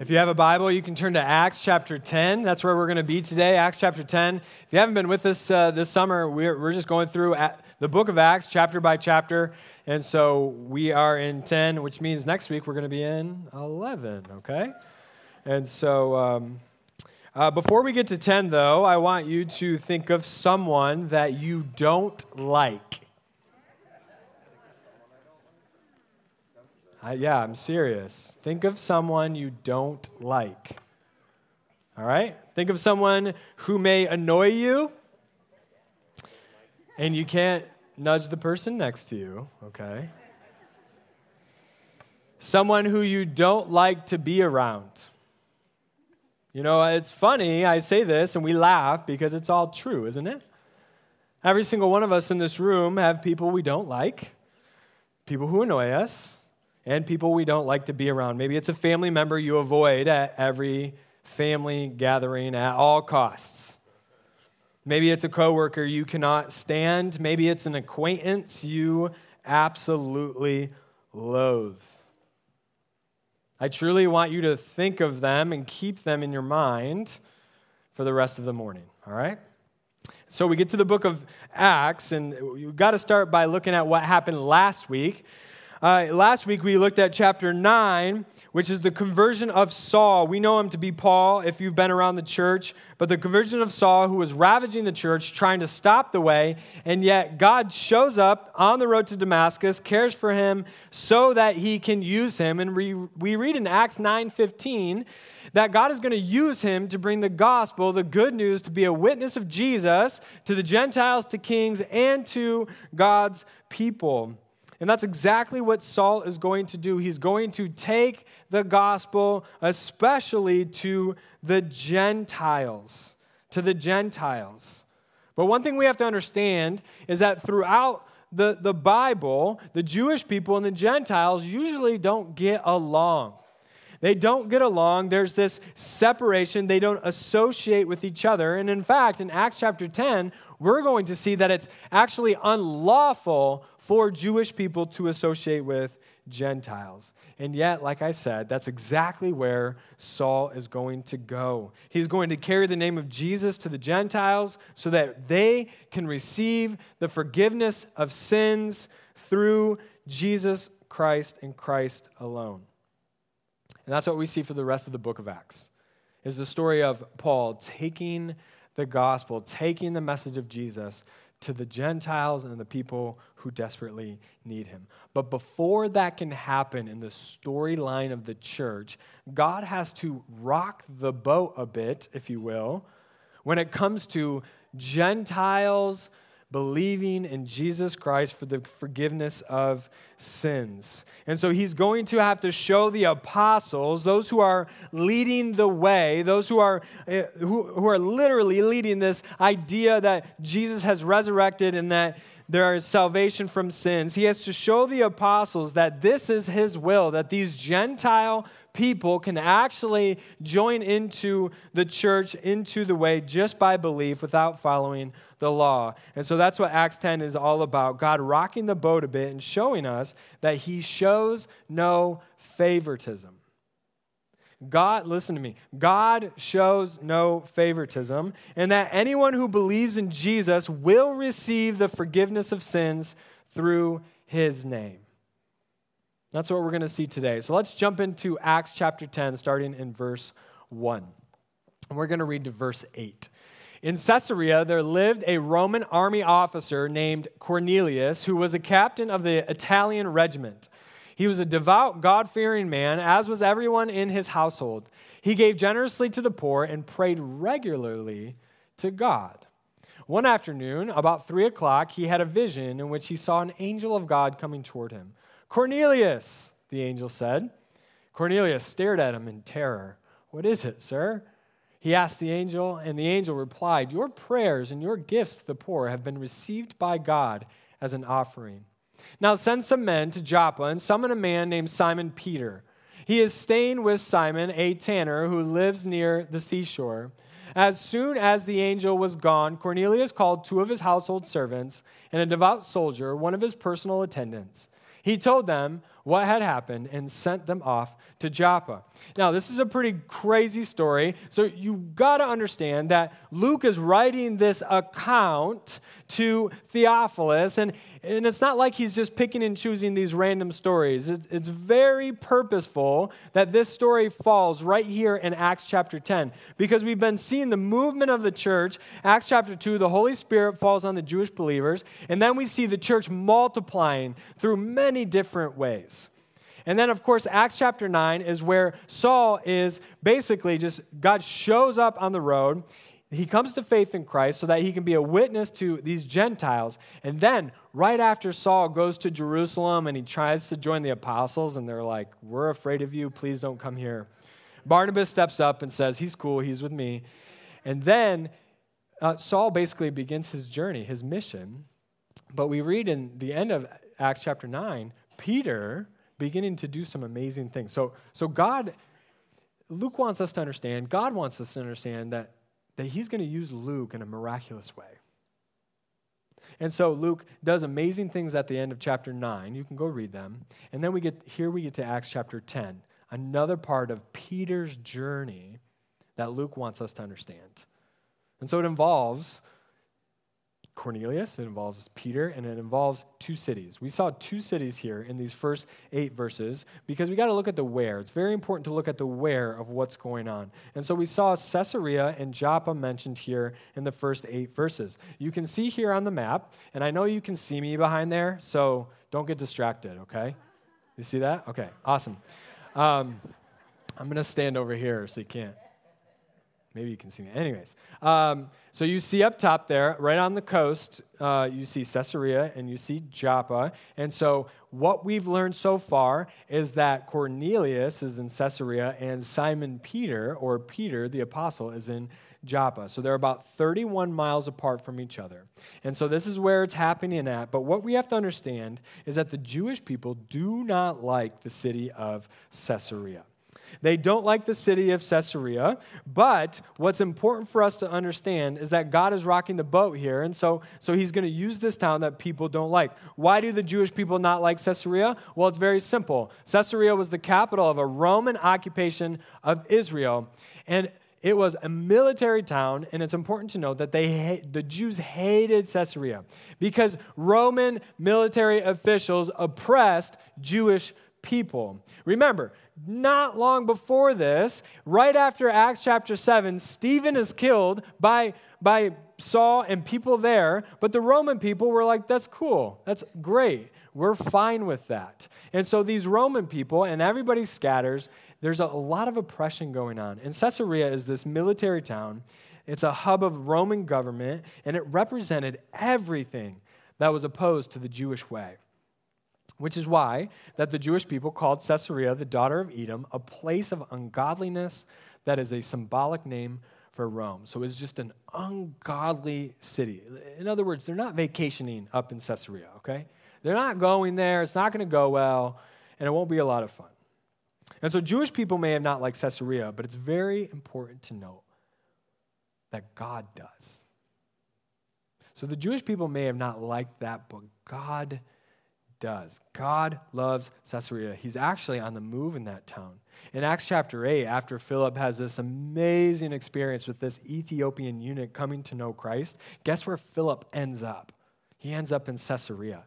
If you have a Bible, you can turn to Acts chapter 10. That's where we're going to be today, Acts chapter 10. If you haven't been with us uh, this summer, we're, we're just going through the book of Acts, chapter by chapter. And so we are in 10, which means next week we're going to be in 11, okay? And so um, uh, before we get to 10, though, I want you to think of someone that you don't like. Yeah, I'm serious. Think of someone you don't like. All right? Think of someone who may annoy you, and you can't nudge the person next to you, okay? Someone who you don't like to be around. You know, it's funny, I say this and we laugh because it's all true, isn't it? Every single one of us in this room have people we don't like, people who annoy us, and people we don't like to be around. Maybe it's a family member you avoid at every family gathering at all costs. Maybe it's a coworker you cannot stand. Maybe it's an acquaintance you absolutely loathe. I truly want you to think of them and keep them in your mind for the rest of the morning, all right? So we get to the book of Acts, and you've got to start by looking at what happened last week. Uh, last week we looked at chapter 9, which is the conversion of Saul. We know him to be Paul if you've been around the church, but the conversion of Saul, who was ravaging the church, trying to stop the way, and yet God shows up on the road to Damascus, cares for him so that he can use him. And we, we read in Acts 9 15 that God is going to use him to bring the gospel, the good news, to be a witness of Jesus to the Gentiles, to kings, and to God's people. And that's exactly what Saul is going to do. He's going to take the gospel, especially to the Gentiles. To the Gentiles. But one thing we have to understand is that throughout the, the Bible, the Jewish people and the Gentiles usually don't get along. They don't get along. There's this separation. They don't associate with each other. And in fact, in Acts chapter 10, we're going to see that it's actually unlawful for Jewish people to associate with Gentiles. And yet, like I said, that's exactly where Saul is going to go. He's going to carry the name of Jesus to the Gentiles so that they can receive the forgiveness of sins through Jesus Christ and Christ alone. And that's what we see for the rest of the book of Acts. Is the story of Paul taking the gospel, taking the message of Jesus to the Gentiles and the people who desperately need him. But before that can happen in the storyline of the church, God has to rock the boat a bit, if you will, when it comes to Gentiles believing in Jesus Christ for the forgiveness of sins. And so he's going to have to show the apostles, those who are leading the way, those who are, uh, who, who are literally leading this idea that Jesus has resurrected and that there is salvation from sins. He has to show the apostles that this is his will, that these Gentile people can actually join into the church, into the way, just by belief without following the law. And so that's what Acts 10 is all about God rocking the boat a bit and showing us that he shows no favoritism. God, listen to me, God shows no favoritism, and that anyone who believes in Jesus will receive the forgiveness of sins through his name. That's what we're going to see today. So let's jump into Acts chapter 10, starting in verse 1. And we're going to read to verse 8. In Caesarea, there lived a Roman army officer named Cornelius, who was a captain of the Italian regiment. He was a devout, God fearing man, as was everyone in his household. He gave generously to the poor and prayed regularly to God. One afternoon, about three o'clock, he had a vision in which he saw an angel of God coming toward him. Cornelius, the angel said. Cornelius stared at him in terror. What is it, sir? He asked the angel, and the angel replied, Your prayers and your gifts to the poor have been received by God as an offering. Now send some men to Joppa and summon a man named Simon Peter. He is staying with Simon, a tanner who lives near the seashore. As soon as the angel was gone, Cornelius called two of his household servants and a devout soldier, one of his personal attendants. He told them, what had happened and sent them off to Joppa. Now, this is a pretty crazy story, so you got to understand that Luke is writing this account to Theophilus, and, and it's not like he's just picking and choosing these random stories. It, it's very purposeful that this story falls right here in Acts chapter 10, because we've been seeing the movement of the church. Acts chapter 2, the Holy Spirit falls on the Jewish believers, and then we see the church multiplying through many different ways. And then, of course, Acts chapter 9 is where Saul is basically just, God shows up on the road. He comes to faith in Christ so that he can be a witness to these Gentiles. And then, right after Saul goes to Jerusalem and he tries to join the apostles, and they're like, We're afraid of you, please don't come here. Barnabas steps up and says, He's cool, he's with me. And then uh, Saul basically begins his journey, his mission. But we read in the end of Acts chapter 9, Peter beginning to do some amazing things. So, so God, Luke wants us to understand, God wants us to understand that, that he's going to use Luke in a miraculous way. And so Luke does amazing things at the end of chapter 9. You can go read them. And then we get here we get to Acts chapter 10, another part of Peter's journey that Luke wants us to understand. And so it involves Cornelius, it involves Peter, and it involves two cities. We saw two cities here in these first eight verses because we got to look at the where. It's very important to look at the where of what's going on. And so we saw Caesarea and Joppa mentioned here in the first eight verses. You can see here on the map, and I know you can see me behind there, so don't get distracted, okay? You see that? Okay, awesome. Um, I'm going to stand over here so you can't. Maybe you can see me. Anyways, um, so you see up top there, right on the coast, uh, you see Caesarea and you see Joppa. And so what we've learned so far is that Cornelius is in Caesarea and Simon Peter, or Peter the apostle, is in Joppa. So they're about 31 miles apart from each other. And so this is where it's happening at. But what we have to understand is that the Jewish people do not like the city of Caesarea. They don't like the city of Caesarea, but what's important for us to understand is that God is rocking the boat here, and so, so he's going to use this town that people don't like. Why do the Jewish people not like Caesarea? Well, it's very simple. Caesarea was the capital of a Roman occupation of Israel, and it was a military town, and it's important to note that they the Jews hated Caesarea because Roman military officials oppressed Jewish people. Remember, not long before this, right after Acts chapter 7, Stephen is killed by, by Saul and people there, but the Roman people were like, that's cool, that's great, we're fine with that. And so these Roman people, and everybody scatters, there's a lot of oppression going on. And Caesarea is this military town, it's a hub of Roman government, and it represented everything that was opposed to the Jewish way which is why that the Jewish people called Caesarea the daughter of Edom, a place of ungodliness that is a symbolic name for Rome. So it's just an ungodly city. In other words, they're not vacationing up in Caesarea, okay? They're not going there. It's not going to go well, and it won't be a lot of fun. And so Jewish people may have not liked Caesarea, but it's very important to note that God does. So the Jewish people may have not liked that, but God does. God loves Caesarea. He's actually on the move in that town. In Acts chapter 8, after Philip has this amazing experience with this Ethiopian eunuch coming to know Christ, guess where Philip ends up? He ends up in Caesarea.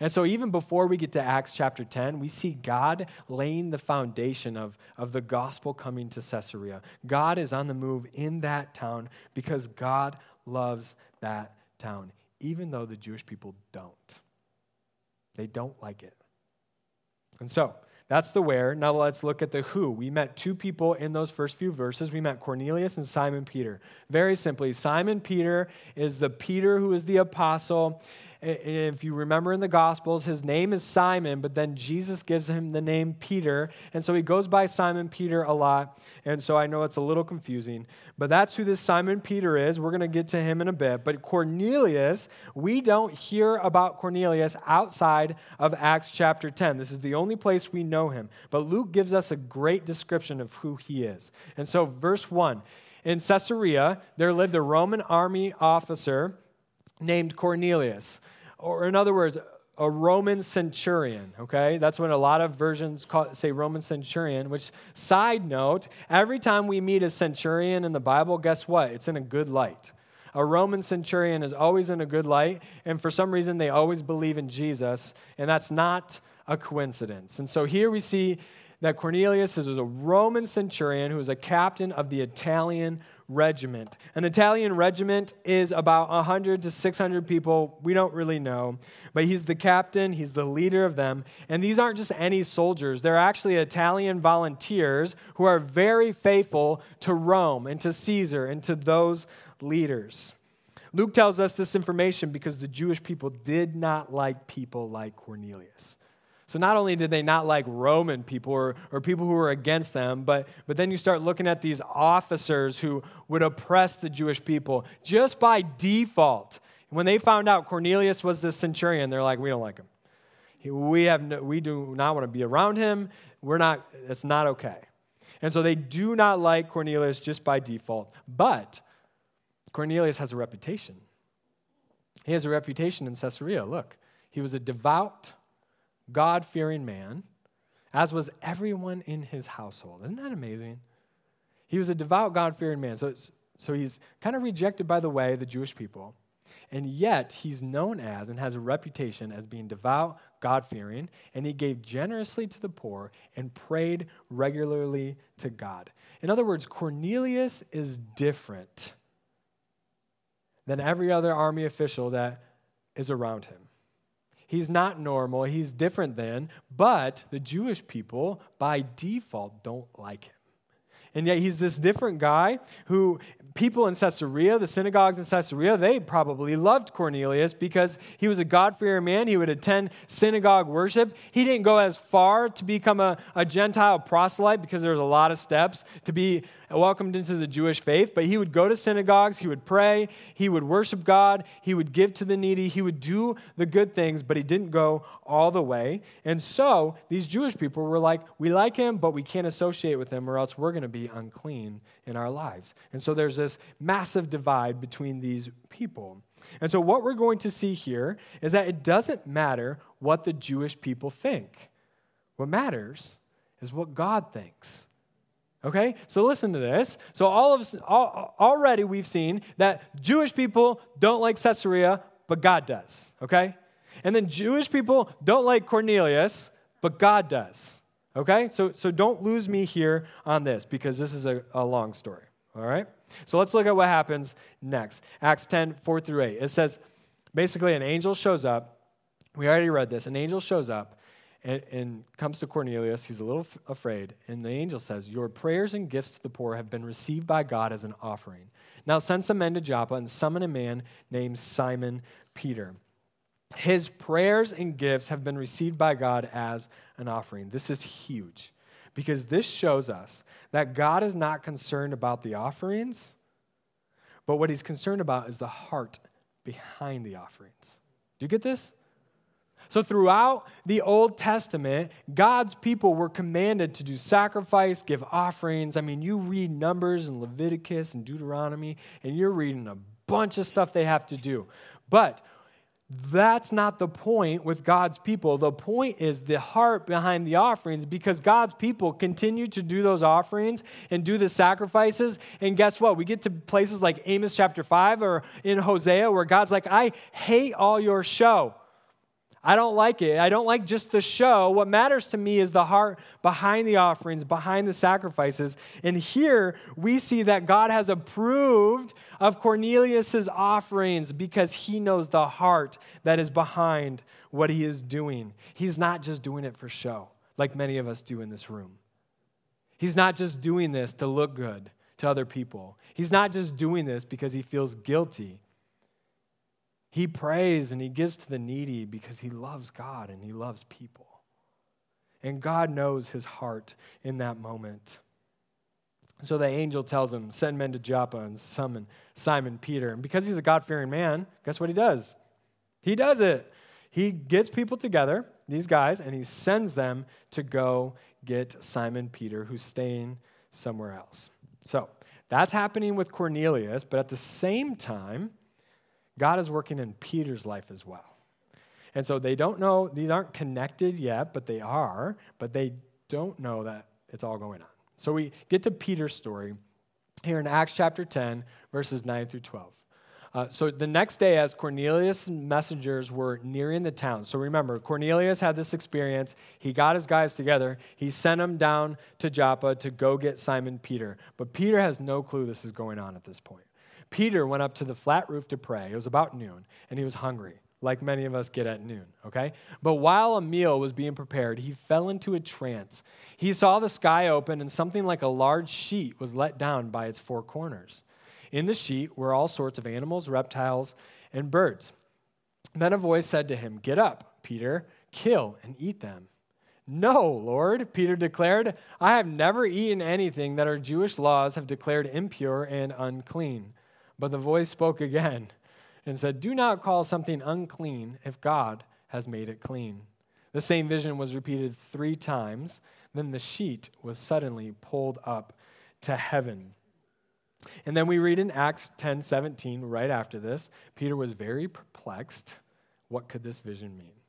And so, even before we get to Acts chapter 10, we see God laying the foundation of, of the gospel coming to Caesarea. God is on the move in that town because God loves that town, even though the Jewish people don't. They don't like it. And so, that's the where. Now let's look at the who. We met two people in those first few verses. We met Cornelius and Simon Peter. Very simply, Simon Peter is the Peter who is the apostle. If you remember in the Gospels, his name is Simon, but then Jesus gives him the name Peter. And so he goes by Simon Peter a lot. And so I know it's a little confusing, but that's who this Simon Peter is. We're going to get to him in a bit. But Cornelius, we don't hear about Cornelius outside of Acts chapter 10. This is the only place we know him. But Luke gives us a great description of who he is. And so, verse 1 in Caesarea, there lived a Roman army officer named Cornelius. Or, in other words, a Roman centurion, okay? That's when a lot of versions call, say Roman centurion, which, side note, every time we meet a centurion in the Bible, guess what? It's in a good light. A Roman centurion is always in a good light, and for some reason, they always believe in Jesus, and that's not a coincidence. And so here we see that Cornelius is a Roman centurion who is a captain of the Italian regiment. An Italian regiment is about 100 to 600 people. We don't really know. But he's the captain, he's the leader of them. And these aren't just any soldiers, they're actually Italian volunteers who are very faithful to Rome and to Caesar and to those leaders. Luke tells us this information because the Jewish people did not like people like Cornelius. So not only did they not like Roman people or, or people who were against them, but, but then you start looking at these officers who would oppress the Jewish people just by default. When they found out Cornelius was this centurion, they're like, we don't like him. We, have no, we do not want to be around him. We're not, it's not okay. And so they do not like Cornelius just by default. But Cornelius has a reputation. He has a reputation in Caesarea. Look, he was a devout, God fearing man, as was everyone in his household. Isn't that amazing? He was a devout, God fearing man. So, so he's kind of rejected by the way, the Jewish people. And yet, he's known as and has a reputation as being devout, God fearing, and he gave generously to the poor and prayed regularly to God. In other words, Cornelius is different than every other army official that is around him. He's not normal, he's different than, but the Jewish people by default don't like him. And yet he's this different guy who people in Caesarea, the synagogues in Caesarea, they probably loved Cornelius because he was a God-fearing man. He would attend synagogue worship. He didn't go as far to become a, a Gentile proselyte because there was a lot of steps to be welcomed into the Jewish faith, but he would go to synagogues, he would pray, he would worship God, he would give to the needy, he would do the good things, but he didn't go all the way. And so these Jewish people were like, we like him, but we can't associate with him or else we're going to be unclean in our lives. And so there's this massive divide between these people. And so, what we're going to see here is that it doesn't matter what the Jewish people think. What matters is what God thinks. Okay? So, listen to this. So, all of all, already we've seen that Jewish people don't like Caesarea, but God does. Okay? And then Jewish people don't like Cornelius, but God does. Okay? So, so don't lose me here on this because this is a, a long story. All right? So let's look at what happens next. Acts 10, 4 through 8. It says basically an angel shows up. We already read this. An angel shows up and, and comes to Cornelius. He's a little f- afraid. And the angel says, Your prayers and gifts to the poor have been received by God as an offering. Now send some men to Joppa and summon a man named Simon Peter. His prayers and gifts have been received by God as an offering. This is huge because this shows us that God is not concerned about the offerings, but what he's concerned about is the heart behind the offerings. Do you get this? So, throughout the Old Testament, God's people were commanded to do sacrifice, give offerings. I mean, you read Numbers and Leviticus and Deuteronomy, and you're reading a bunch of stuff they have to do. But that's not the point with God's people. The point is the heart behind the offerings because God's people continue to do those offerings and do the sacrifices. And guess what? We get to places like Amos chapter 5 or in Hosea where God's like, I hate all your show. I don't like it. I don't like just the show. What matters to me is the heart behind the offerings, behind the sacrifices. And here we see that God has approved of Cornelius's offerings because he knows the heart that is behind what he is doing. He's not just doing it for show, like many of us do in this room. He's not just doing this to look good to other people. He's not just doing this because he feels guilty. He prays and he gives to the needy because he loves God and he loves people. And God knows his heart in that moment. So the angel tells him, Send men to Joppa and summon Simon Peter. And because he's a God fearing man, guess what he does? He does it. He gets people together, these guys, and he sends them to go get Simon Peter, who's staying somewhere else. So that's happening with Cornelius, but at the same time, God is working in Peter's life as well. And so they don't know, these aren't connected yet, but they are, but they don't know that it's all going on. So we get to Peter's story here in Acts chapter 10, verses 9 through 12. Uh, so the next day, as Cornelius' messengers were nearing the town, so remember, Cornelius had this experience. He got his guys together. He sent them down to Joppa to go get Simon Peter. But Peter has no clue this is going on at this point. Peter went up to the flat roof to pray. It was about noon, and he was hungry, like many of us get at noon, okay? But while a meal was being prepared, he fell into a trance. He saw the sky open, and something like a large sheet was let down by its four corners. In the sheet were all sorts of animals, reptiles, and birds. Then a voice said to him, Get up, Peter, kill and eat them. No, Lord, Peter declared, I have never eaten anything that our Jewish laws have declared impure and unclean. But the voice spoke again and said, Do not call something unclean if God has made it clean. The same vision was repeated three times. Then the sheet was suddenly pulled up to heaven. And then we read in Acts 10 17, right after this, Peter was very perplexed. What could this vision mean?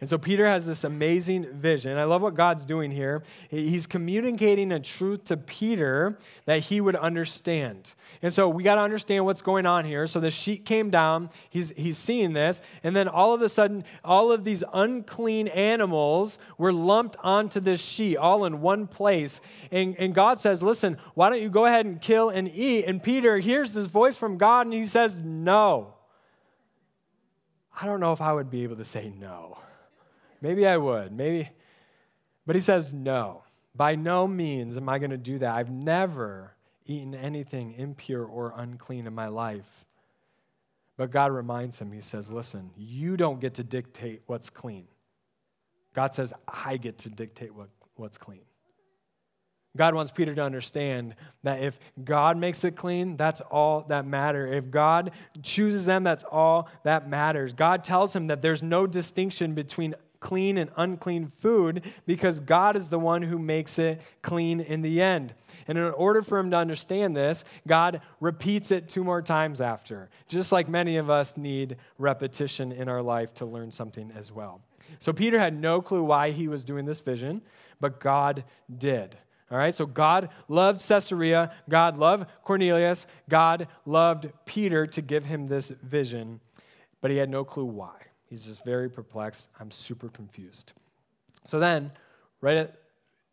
And so Peter has this amazing vision. I love what God's doing here. He's communicating a truth to Peter that he would understand. And so we got to understand what's going on here. So the sheet came down. He's, he's seeing this. And then all of a sudden, all of these unclean animals were lumped onto this sheet, all in one place. And, and God says, Listen, why don't you go ahead and kill and eat? And Peter hears this voice from God and he says, No. I don't know if I would be able to say no. Maybe I would. Maybe. But he says, no. By no means am I going to do that. I've never eaten anything impure or unclean in my life. But God reminds him, He says, Listen, you don't get to dictate what's clean. God says, I get to dictate what, what's clean. God wants Peter to understand that if God makes it clean, that's all that matters. If God chooses them, that's all that matters. God tells him that there's no distinction between clean and unclean food because God is the one who makes it clean in the end. And in order for him to understand this, God repeats it two more times after, just like many of us need repetition in our life to learn something as well. So Peter had no clue why he was doing this vision, but God did. All right, so God loved Caesarea, God loved Cornelius, God loved Peter to give him this vision, but he had no clue why. He's just very perplexed. I'm super confused. So then, right at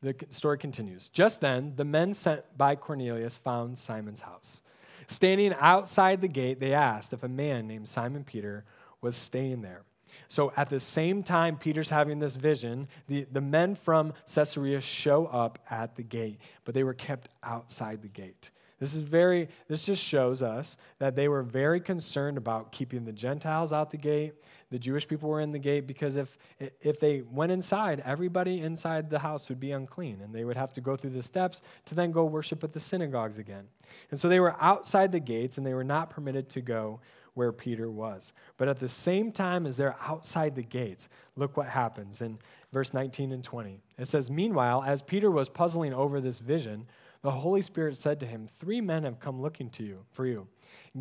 the story continues. Just then, the men sent by Cornelius found Simon's house. Standing outside the gate, they asked if a man named Simon Peter was staying there. So at the same time Peter's having this vision, the, the men from Caesarea show up at the gate, but they were kept outside the gate. This is very, this just shows us that they were very concerned about keeping the Gentiles out the gate. The Jewish people were in the gate because if, if they went inside, everybody inside the house would be unclean and they would have to go through the steps to then go worship at the synagogues again. And so they were outside the gates and they were not permitted to go where Peter was. But at the same time as they're outside the gates, look what happens in verse 19 and 20. It says, Meanwhile, as Peter was puzzling over this vision, the Holy Spirit said to him, Three men have come looking to you for you.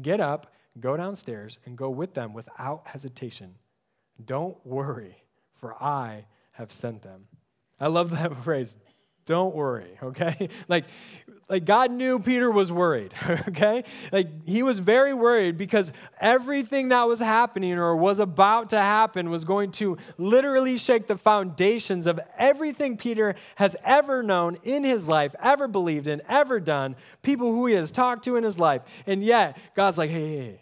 Get up, go downstairs, and go with them without hesitation. Don't worry, for I have sent them. I love that phrase. Don't worry, okay? Like, like God knew Peter was worried, okay? Like he was very worried because everything that was happening or was about to happen was going to literally shake the foundations of everything Peter has ever known in his life, ever believed in, ever done, people who he has talked to in his life. And yet, God's like, hey, hey, hey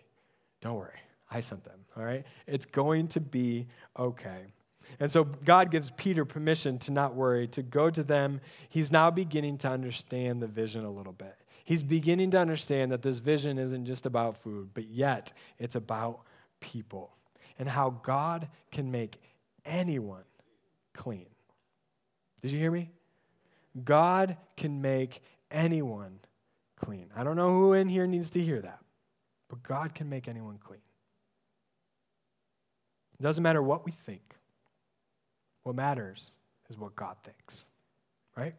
don't worry. I sent them, all right? It's going to be okay. And so God gives Peter permission to not worry, to go to them. He's now beginning to understand the vision a little bit. He's beginning to understand that this vision isn't just about food, but yet it's about people and how God can make anyone clean. Did you hear me? God can make anyone clean. I don't know who in here needs to hear that, but God can make anyone clean. It doesn't matter what we think. What matters is what God thinks, right?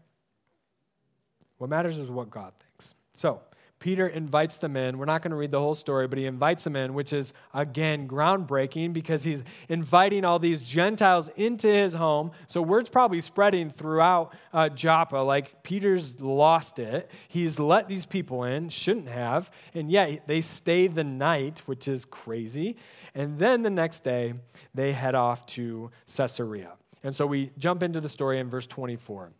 What matters is what God thinks. So, Peter invites them in. We're not going to read the whole story, but he invites them in, which is, again, groundbreaking because he's inviting all these Gentiles into his home. So word's probably spreading throughout uh, Joppa. Like Peter's lost it. He's let these people in, shouldn't have, and yet they stay the night, which is crazy. And then the next day, they head off to Caesarea. And so we jump into the story in verse 24.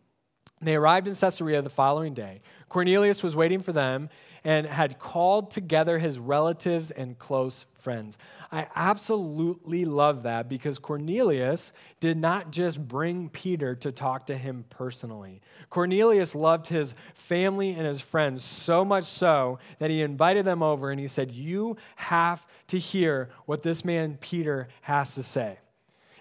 They arrived in Caesarea the following day. Cornelius was waiting for them and had called together his relatives and close friends. I absolutely love that because Cornelius did not just bring Peter to talk to him personally. Cornelius loved his family and his friends so much so that he invited them over and he said, You have to hear what this man Peter has to say.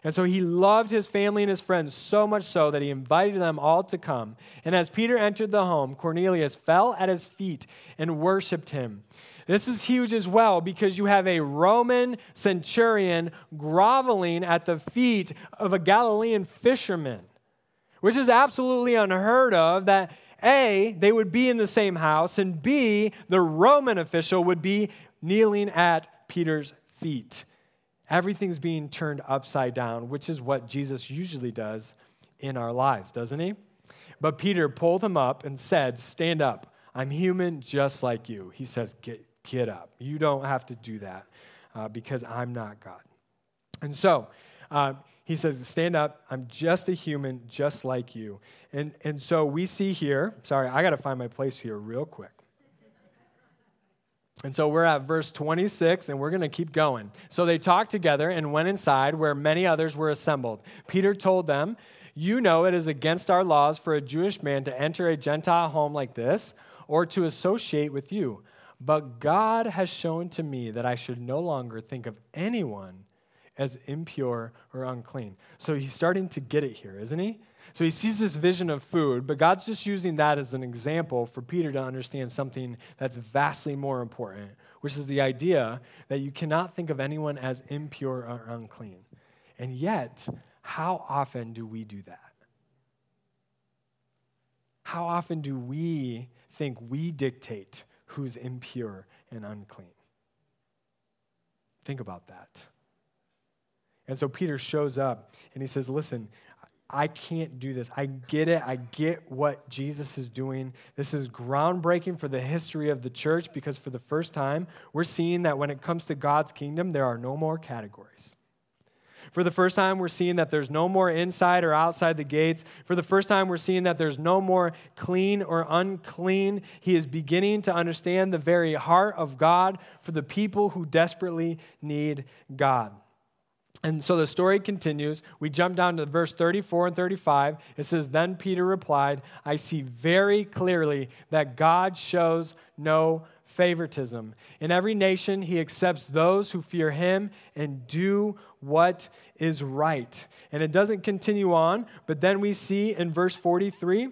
And so he loved his family and his friends so much so that he invited them all to come. And as Peter entered the home, Cornelius fell at his feet and worshiped him. This is huge as well because you have a Roman centurion groveling at the feet of a Galilean fisherman, which is absolutely unheard of that A, they would be in the same house, and B, the Roman official would be kneeling at Peter's feet. Everything's being turned upside down, which is what Jesus usually does in our lives, doesn't he? But Peter pulled him up and said, Stand up. I'm human just like you. He says, Get, get up. You don't have to do that uh, because I'm not God. And so, uh, he says, Stand up. I'm just a human just like you. And, and so we see here, sorry, I got to find my place here real quick. And so we're at verse 26, and we're going to keep going. So they talked together and went inside where many others were assembled. Peter told them, You know it is against our laws for a Jewish man to enter a Gentile home like this or to associate with you. But God has shown to me that I should no longer think of anyone as impure or unclean. So he's starting to get it here, isn't he? So he sees this vision of food, but God's just using that as an example for Peter to understand something that's vastly more important, which is the idea that you cannot think of anyone as impure or unclean. And yet, how often do we do that? How often do we think we dictate who's impure and unclean? Think about that. And so Peter shows up and he says, Listen, I can't do this. I get it. I get what Jesus is doing. This is groundbreaking for the history of the church because for the first time, we're seeing that when it comes to God's kingdom, there are no more categories. For the first time, we're seeing that there's no more inside or outside the gates. For the first time, we're seeing that there's no more clean or unclean. He is beginning to understand the very heart of God for the people who desperately need God. And so the story continues. We jump down to verse 34 and 35. It says, Then Peter replied, I see very clearly that God shows no favoritism. In every nation, he accepts those who fear him and do what is right. And it doesn't continue on, but then we see in verse 43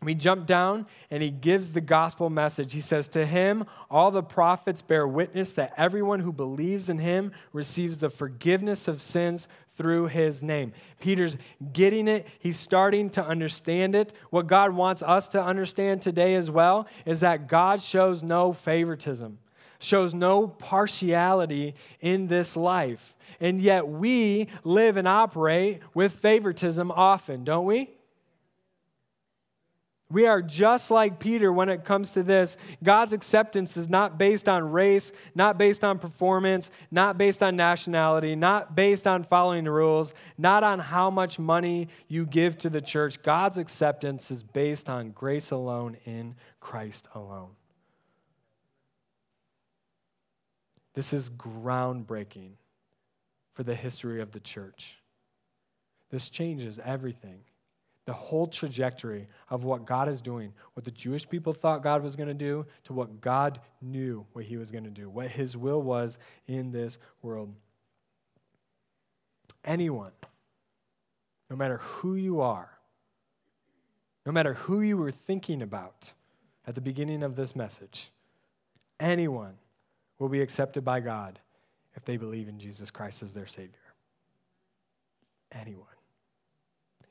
we jump down and he gives the gospel message. He says, To him, all the prophets bear witness that everyone who believes in him receives the forgiveness of sins through his name. Peter's getting it. He's starting to understand it. What God wants us to understand today as well is that God shows no favoritism, shows no partiality in this life. And yet we live and operate with favoritism often, don't we? We are just like Peter when it comes to this. God's acceptance is not based on race, not based on performance, not based on nationality, not based on following the rules, not on how much money you give to the church. God's acceptance is based on grace alone in Christ alone. This is groundbreaking for the history of the church. This changes everything the whole trajectory of what God is doing, what the Jewish people thought God was going to do, to what God knew what he was going to do, what his will was in this world. Anyone, no matter who you are, no matter who you were thinking about at the beginning of this message, anyone will be accepted by God if they believe in Jesus Christ as their Savior. Anyone.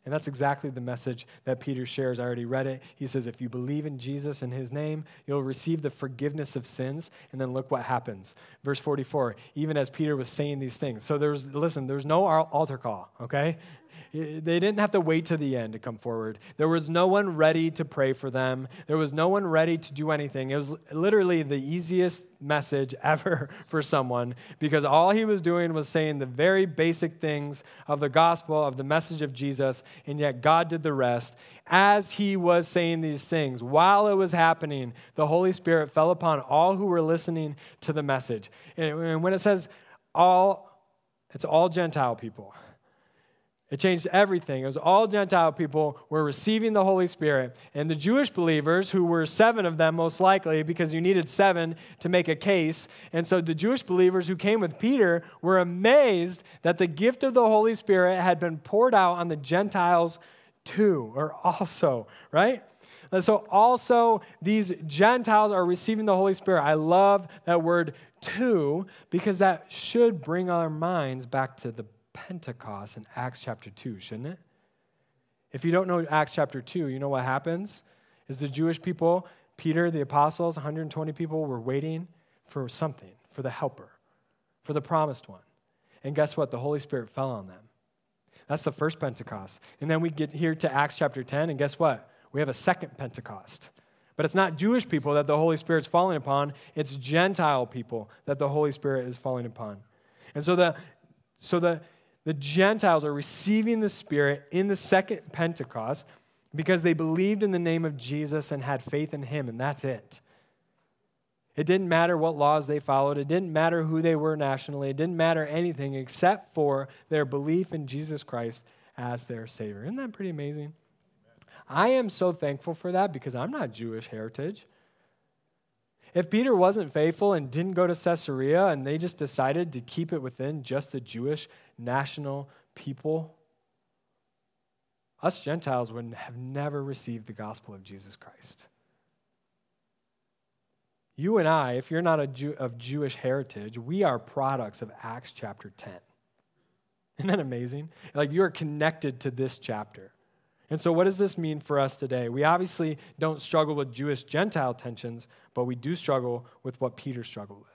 And that's exactly the message that Peter shares. I already read it. He says, If you believe in Jesus and his name, you'll receive the forgiveness of sins. And then look what happens. Verse 44, even as Peter was saying these things. So there's, listen, there's no altar call, okay? They didn't have to wait to the end to come forward. There was no one ready to pray for them. There was no one ready to do anything. It was literally the easiest message ever for someone because all he was doing was saying the very basic things of the gospel, of the message of Jesus, and yet God did the rest. As he was saying these things, while it was happening, the Holy Spirit fell upon all who were listening to the message. And when it says all, it's all Gentile people. It changed everything. It was all Gentile people were receiving the Holy Spirit. And the Jewish believers, who were seven of them most likely, because you needed seven to make a case. And so the Jewish believers who came with Peter were amazed that the gift of the Holy Spirit had been poured out on the Gentiles too, or also, right? And so also these Gentiles are receiving the Holy Spirit. I love that word too, because that should bring our minds back to the Pentecost in Acts chapter 2, shouldn't it? If you don't know Acts chapter 2, you know what happens? Is the Jewish people, Peter, the apostles, 120 people were waiting for something, for the helper, for the promised one. And guess what? The Holy Spirit fell on them. That's the first Pentecost. And then we get here to Acts chapter 10, and guess what? We have a second Pentecost. But it's not Jewish people that the Holy Spirit's falling upon, it's Gentile people that the Holy Spirit is falling upon. And so the so the the Gentiles are receiving the Spirit in the second Pentecost because they believed in the name of Jesus and had faith in Him, and that's it. It didn't matter what laws they followed. It didn't matter who they were nationally. It didn't matter anything except for their belief in Jesus Christ as their Savior. Isn't that pretty amazing? I am so thankful for that because I'm not Jewish heritage. If Peter wasn't faithful and didn't go to Caesarea and they just decided to keep it within just the Jewish national people, us Gentiles would have never received the gospel of Jesus Christ. You and I, if you're not a Jew, of Jewish heritage, we are products of Acts chapter 10. Isn't that amazing? Like you're connected to this chapter. And so, what does this mean for us today? We obviously don't struggle with Jewish Gentile tensions, but we do struggle with what Peter struggled with.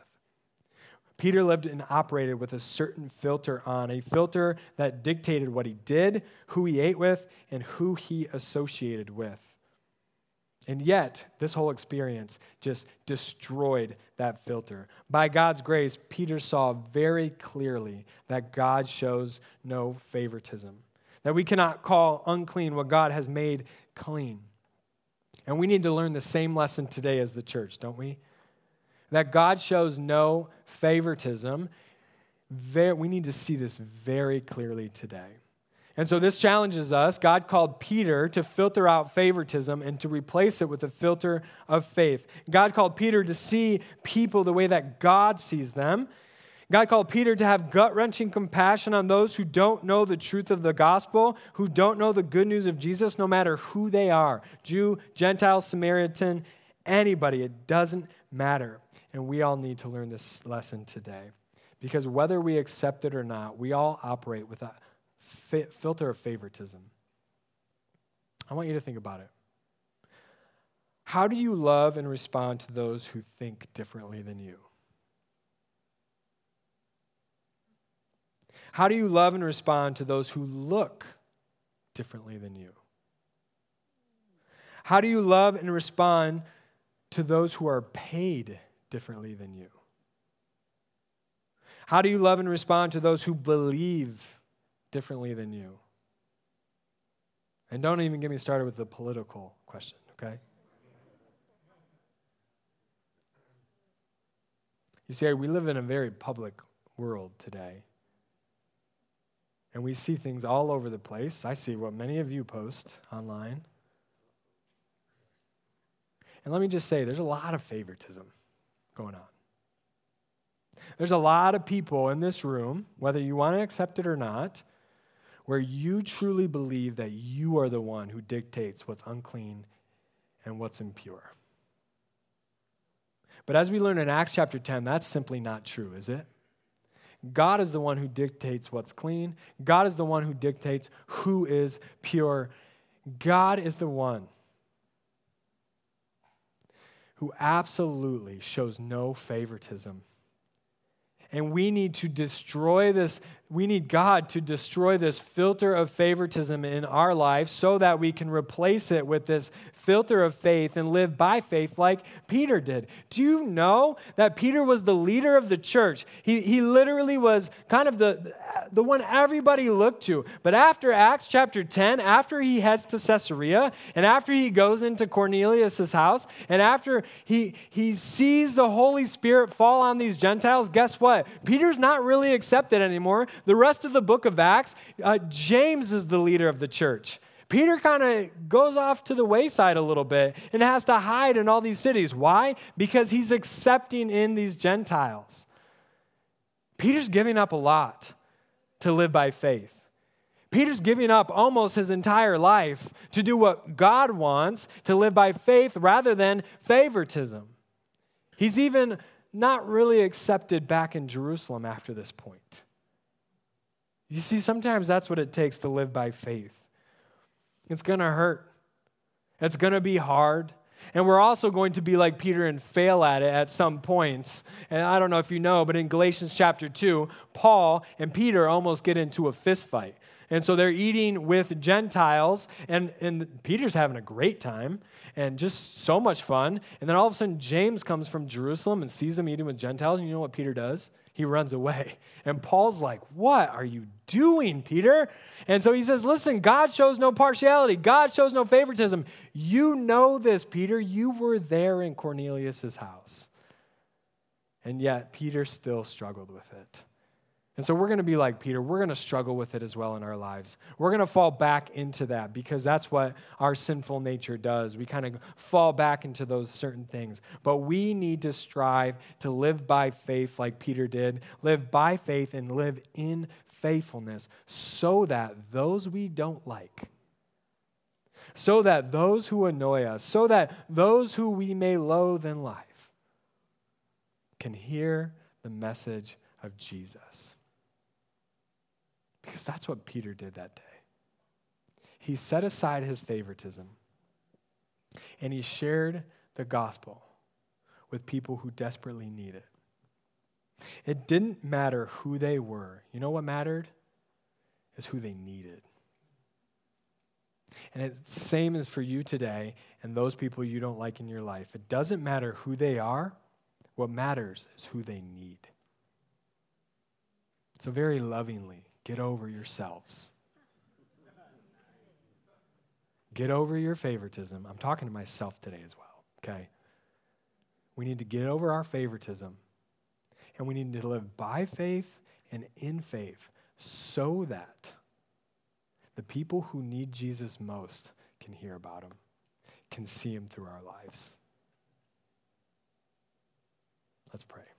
Peter lived and operated with a certain filter on, a filter that dictated what he did, who he ate with, and who he associated with. And yet, this whole experience just destroyed that filter. By God's grace, Peter saw very clearly that God shows no favoritism that we cannot call unclean what God has made clean. And we need to learn the same lesson today as the church, don't we? That God shows no favoritism. we need to see this very clearly today. And so this challenges us. God called Peter to filter out favoritism and to replace it with a filter of faith. God called Peter to see people the way that God sees them God called Peter to have gut wrenching compassion on those who don't know the truth of the gospel, who don't know the good news of Jesus, no matter who they are Jew, Gentile, Samaritan, anybody. It doesn't matter. And we all need to learn this lesson today. Because whether we accept it or not, we all operate with a filter of favoritism. I want you to think about it. How do you love and respond to those who think differently than you? How do you love and respond to those who look differently than you? How do you love and respond to those who are paid differently than you? How do you love and respond to those who believe differently than you? And don't even get me started with the political question, okay? You see, we live in a very public world today. And we see things all over the place. I see what many of you post online. And let me just say, there's a lot of favoritism going on. There's a lot of people in this room, whether you want to accept it or not, where you truly believe that you are the one who dictates what's unclean and what's impure. But as we learn in Acts chapter 10, that's simply not true, is it? God is the one who dictates what's clean, God is the one who dictates who is pure. God is the one who absolutely shows no favoritism. And we need to destroy this we need God to destroy this filter of favoritism in our life so that we can replace it with this filter of faith and live by faith like Peter did. Do you know that Peter was the leader of the church? He, he literally was kind of the, the one everybody looked to. But after Acts chapter 10, after he heads to Caesarea, and after he goes into Cornelius' house, and after he, he sees the Holy Spirit fall on these Gentiles, guess what? Peter's not really accepted anymore the rest of the book of Acts, uh, James is the leader of the church. Peter kind of goes off to the wayside a little bit and has to hide in all these cities. Why? Because he's accepting in these Gentiles. Peter's giving up a lot to live by faith. Peter's giving up almost his entire life to do what God wants, to live by faith rather than favoritism. He's even not really accepted back in Jerusalem after this point. You see, sometimes that's what it takes to live by faith. It's going to hurt, it's going to be hard. And we're also going to be like Peter and fail at it at some points. And I don't know if you know, but in Galatians chapter 2, Paul and Peter almost get into a fist fight. And so they're eating with Gentiles, and, and Peter's having a great time and just so much fun. And then all of a sudden, James comes from Jerusalem and sees them eating with Gentiles. And you know what Peter does? He runs away. And Paul's like, What are you doing, Peter? And so he says, Listen, God shows no partiality, God shows no favoritism. You know this, Peter. You were there in Cornelius' house. And yet, Peter still struggled with it. And so we're going to be like Peter. We're going to struggle with it as well in our lives. We're going to fall back into that because that's what our sinful nature does. We kind of fall back into those certain things. But we need to strive to live by faith like Peter did, live by faith and live in faithfulness so that those we don't like, so that those who annoy us, so that those who we may loathe in life can hear the message of Jesus. Because that's what Peter did that day. He set aside his favoritism and he shared the gospel with people who desperately need it. It didn't matter who they were. You know what mattered? Is who they needed. And it's the same as for you today and those people you don't like in your life. It doesn't matter who they are, what matters is who they need. So, very lovingly, Get over yourselves. Get over your favoritism. I'm talking to myself today as well, okay? We need to get over our favoritism and we need to live by faith and in faith so that the people who need Jesus most can hear about him, can see him through our lives. Let's pray.